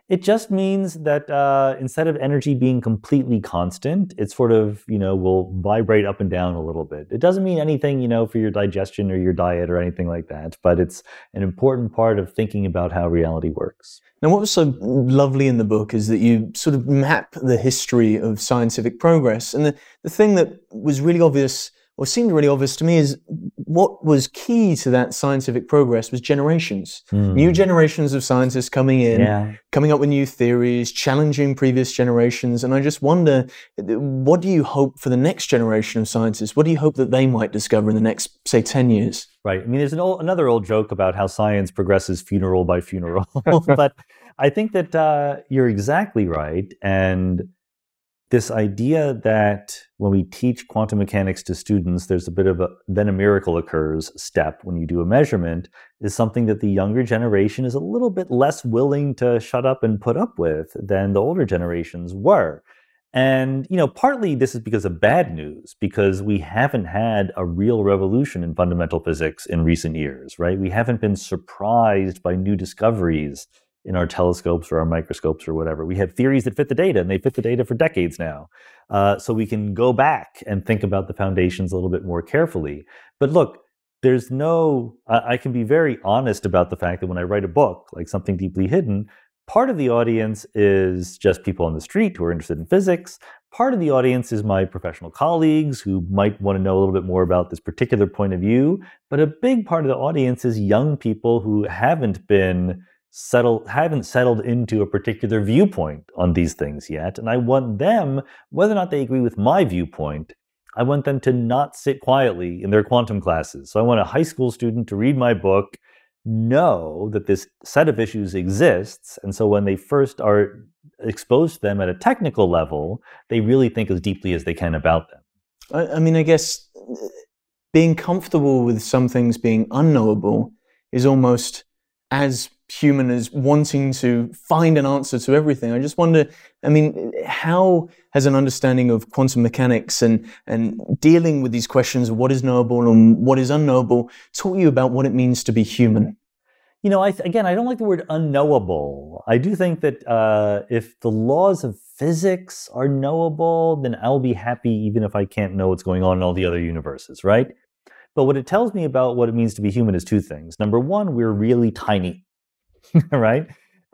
It just means that uh, instead of energy being completely constant, it sort of, you know, will vibrate up and down a little bit. It doesn't mean anything, you know, for your digestion or your diet or anything like that, but it's an important part of thinking about how reality works. Now, what was so lovely in the book is that you sort of map the history of scientific progress. And the, the thing that was really obvious, or seemed really obvious to me, is what was key to that scientific progress was generations. New generations of scientists coming in, Yeah. coming up with new theories, challenging previous generations. And I just wonder, what do you hope for the next generation of scientists? What do you hope that they might discover in the next, say, 10 years? Right. I mean, there's an old, another old joke about how science progresses funeral by funeral, but I think that uh, you're exactly right. And this idea that when we teach quantum mechanics to students, there's a bit of a then a miracle occurs step when you do a measurement is something that the younger generation is a little bit less willing to shut up and put up with than the older generations were. And, you know, partly this is because of bad news, because we haven't had a real revolution in fundamental physics in recent years, right? We haven't been surprised by new discoveries in our telescopes or our microscopes or whatever. We have theories that fit the data, and they fit the data for decades now. Uh, so we can go back and think about the foundations a little bit more carefully. But look, there's no, I, I can be very honest about the fact that when I write a book, like something deeply hidden, part of the audience is just people on the street who are interested in physics. Part of the audience is my professional colleagues who might want to know a little bit more about this particular point of view. But a big part of the audience is young people who haven't been settled haven't settled into a particular viewpoint on these things yet and i want them whether or not they agree with my viewpoint i want them to not sit quietly in their quantum classes. So i want a high school student to read my book know that this set of issues exists and so when they first are exposed to them at a technical level they really think as deeply as they can about them. I, I mean i guess being comfortable with some things being unknowable is almost as human as wanting to find an answer to everything. I just wonder, I mean, how has an understanding of quantum mechanics and, and dealing with these questions of what is knowable and what is unknowable taught you about what it means to be human? You know, I, again, I don't like the word unknowable. I do think that uh, if the laws of physics are knowable, then I'll be happy even if I can't know what's going on in all the other universes, right? But what it tells me about what it means to be human is two things. Number one, we're really tiny right?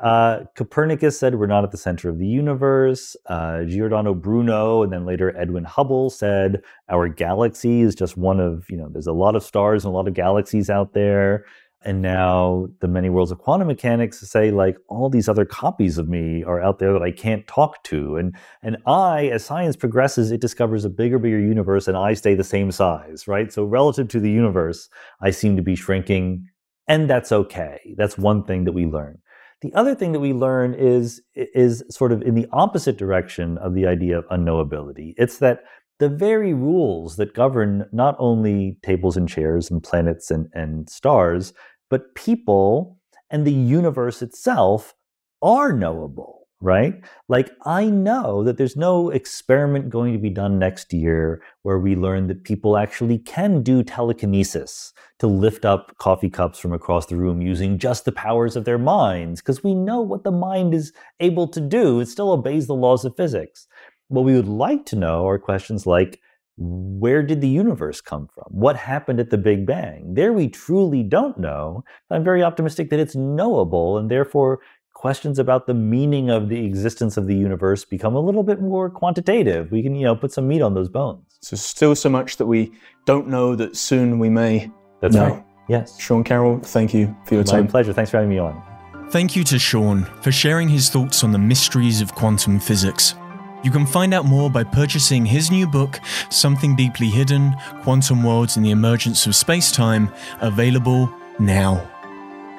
Uh, Copernicus said we're not at the center of the universe. Uh, Giordano Bruno and then later Edwin Hubble said our galaxy is just one of, you know, there's a lot of stars and a lot of galaxies out there. And now the many worlds of quantum mechanics say like all these other copies of me are out there that I can't talk to. And and I, as science progresses, it discovers a bigger, bigger universe and I stay the same size, right? So relative to the universe, I seem to be shrinking and that's okay. That's one thing that we learn. The other thing that we learn is is sort of in the opposite direction of the idea of unknowability. It's that the very rules that govern not only tables and chairs and planets and, and stars, but people and the universe itself are knowable right? Like, I know that there's no experiment going to be done next year where we learn that people actually can do telekinesis to lift up coffee cups from across the room using just the powers of their minds, because we know what the mind is able to do. It still obeys the laws of physics. What we would like to know are questions like, where did the universe come from? What happened at the Big Bang? There we truly don't know. I'm very optimistic that it's knowable and therefore questions about the meaning of the existence of the universe become a little bit more quantitative. We can, you know, put some meat on those bones. So still so much that we don't know that soon we may That's know. right. Yes. Sean Carroll, thank you for your My time. pleasure. Thanks for having me on. Thank you to Sean for sharing his thoughts on the mysteries of quantum physics. You can find out more by purchasing his new book, Something Deeply Hidden Quantum Worlds and the Emergence of Space-Time, available now.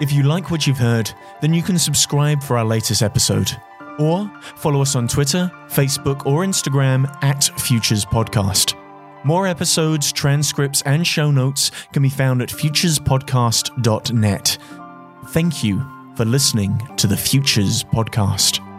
If you like what you've heard, then you can subscribe for our latest episode. Or follow us on Twitter, Facebook, or Instagram at Futures Podcast. More episodes, transcripts, and show notes can be found at futurespodcast.net. Thank you for listening to the Futures Podcast.